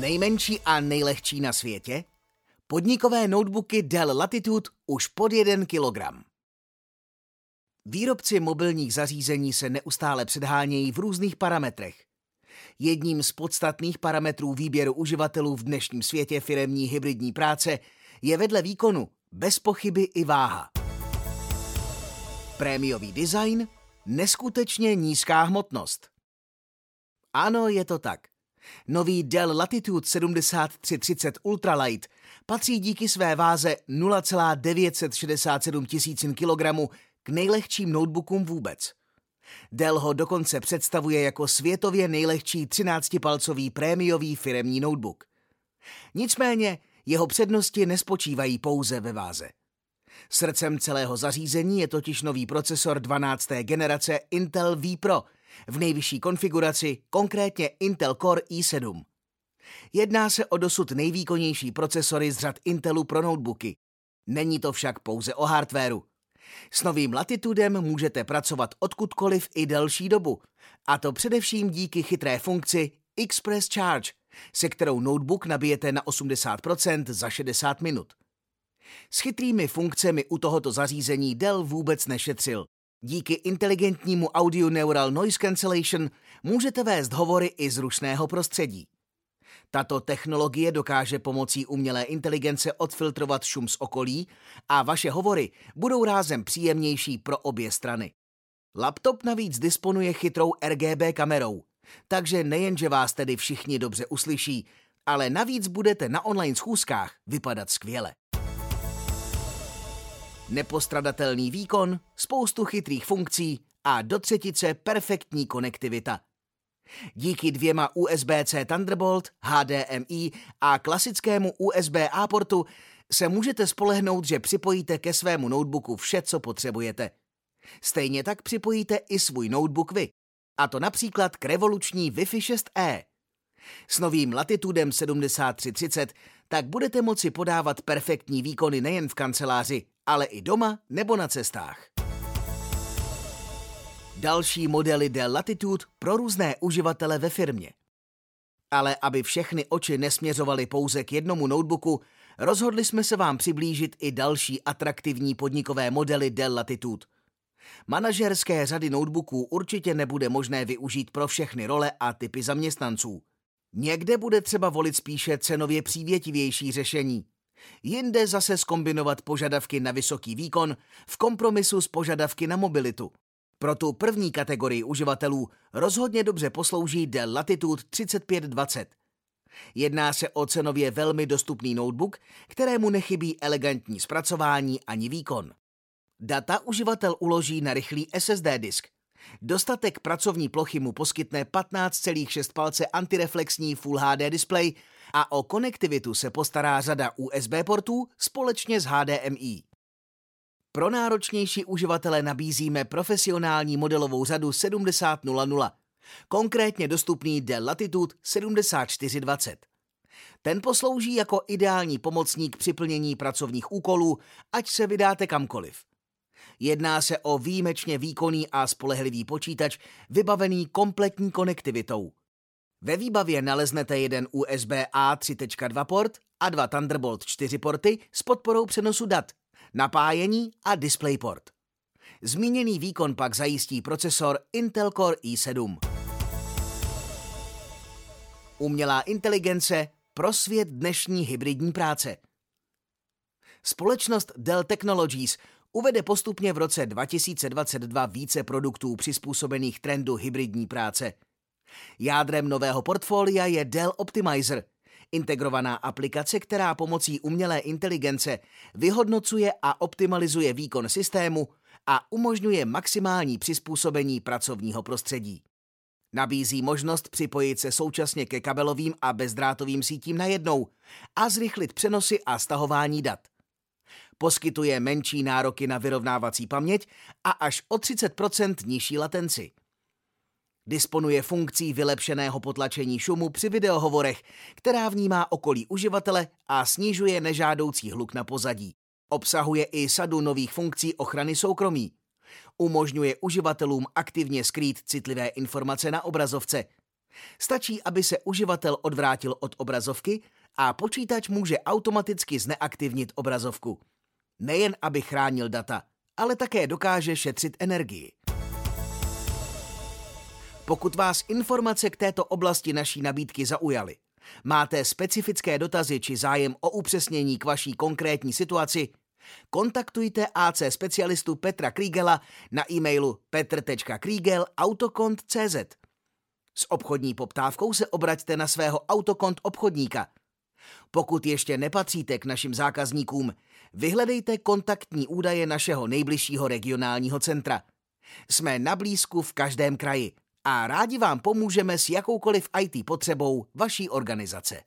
Nejmenší a nejlehčí na světě? Podnikové notebooky Dell Latitude už pod 1 kg. Výrobci mobilních zařízení se neustále předhánějí v různých parametrech. Jedním z podstatných parametrů výběru uživatelů v dnešním světě firemní hybridní práce je vedle výkonu bez pochyby i váha. Prémiový design, neskutečně nízká hmotnost. Ano, je to tak. Nový Dell Latitude 7330 Ultralight patří díky své váze 0,967 tisícin kilogramu k nejlehčím notebookům vůbec. Dell ho dokonce představuje jako světově nejlehčí 13-palcový prémiový firemní notebook. Nicméně jeho přednosti nespočívají pouze ve váze. Srdcem celého zařízení je totiž nový procesor 12. generace Intel vPro v nejvyšší konfiguraci, konkrétně Intel Core i7. Jedná se o dosud nejvýkonnější procesory z řad Intelu pro notebooky. Není to však pouze o hardwareu. S novým Latitudem můžete pracovat odkudkoliv i delší dobu. A to především díky chytré funkci Express Charge, se kterou notebook nabijete na 80% za 60 minut. S chytrými funkcemi u tohoto zařízení Dell vůbec nešetřil. Díky inteligentnímu Audio Neural Noise Cancellation můžete vést hovory i z rušného prostředí. Tato technologie dokáže pomocí umělé inteligence odfiltrovat šum z okolí a vaše hovory budou rázem příjemnější pro obě strany. Laptop navíc disponuje chytrou RGB kamerou, takže nejenže vás tedy všichni dobře uslyší, ale navíc budete na online schůzkách vypadat skvěle. Nepostradatelný výkon, spoustu chytrých funkcí a do třetice perfektní konektivita. Díky dvěma USB-C Thunderbolt, HDMI a klasickému USB-A portu se můžete spolehnout, že připojíte ke svému notebooku vše, co potřebujete. Stejně tak připojíte i svůj notebook vy. A to například k revoluční Wi-Fi 6E. S novým Latitudem 7330 tak budete moci podávat perfektní výkony nejen v kanceláři, ale i doma nebo na cestách. Další modely Dell Latitude pro různé uživatele ve firmě. Ale aby všechny oči nesměřovaly pouze k jednomu notebooku, rozhodli jsme se vám přiblížit i další atraktivní podnikové modely Dell Latitude. Manažerské řady notebooků určitě nebude možné využít pro všechny role a typy zaměstnanců. Někde bude třeba volit spíše cenově přívětivější řešení. Jinde zase skombinovat požadavky na vysoký výkon v kompromisu s požadavky na mobilitu. Pro tu první kategorii uživatelů rozhodně dobře poslouží Dell Latitude 3520. Jedná se o cenově velmi dostupný notebook, kterému nechybí elegantní zpracování ani výkon. Data uživatel uloží na rychlý SSD disk. Dostatek pracovní plochy mu poskytne 15,6 palce antireflexní Full HD display a o konektivitu se postará řada USB portů společně s HDMI. Pro náročnější uživatele nabízíme profesionální modelovou řadu 7000, konkrétně dostupný Dell Latitude 7420. Ten poslouží jako ideální pomocník při plnění pracovních úkolů, ať se vydáte kamkoliv. Jedná se o výjimečně výkonný a spolehlivý počítač vybavený kompletní konektivitou. Ve výbavě naleznete jeden USB-A 3.2 port a dva Thunderbolt 4 porty s podporou přenosu dat, napájení a DisplayPort. Zmíněný výkon pak zajistí procesor Intel Core i7. Umělá inteligence pro svět dnešní hybridní práce. Společnost Dell Technologies uvede postupně v roce 2022 více produktů přizpůsobených trendu hybridní práce. Jádrem nového portfolia je Dell Optimizer – Integrovaná aplikace, která pomocí umělé inteligence vyhodnocuje a optimalizuje výkon systému a umožňuje maximální přizpůsobení pracovního prostředí. Nabízí možnost připojit se současně ke kabelovým a bezdrátovým sítím najednou a zrychlit přenosy a stahování dat. Poskytuje menší nároky na vyrovnávací paměť a až o 30% nižší latenci. Disponuje funkcí vylepšeného potlačení šumu při videohovorech, která vnímá okolí uživatele a snižuje nežádoucí hluk na pozadí. Obsahuje i sadu nových funkcí ochrany soukromí. Umožňuje uživatelům aktivně skrýt citlivé informace na obrazovce. Stačí, aby se uživatel odvrátil od obrazovky a počítač může automaticky zneaktivnit obrazovku. Nejen aby chránil data, ale také dokáže šetřit energii. Pokud vás informace k této oblasti naší nabídky zaujaly, máte specifické dotazy či zájem o upřesnění k vaší konkrétní situaci, kontaktujte AC specialistu Petra Kriegela na e-mailu petr.kriegel.autokont.cz. S obchodní poptávkou se obraťte na svého autokont obchodníka. Pokud ještě nepatříte k našim zákazníkům, vyhledejte kontaktní údaje našeho nejbližšího regionálního centra. Jsme na blízku v každém kraji a rádi vám pomůžeme s jakoukoliv IT potřebou vaší organizace.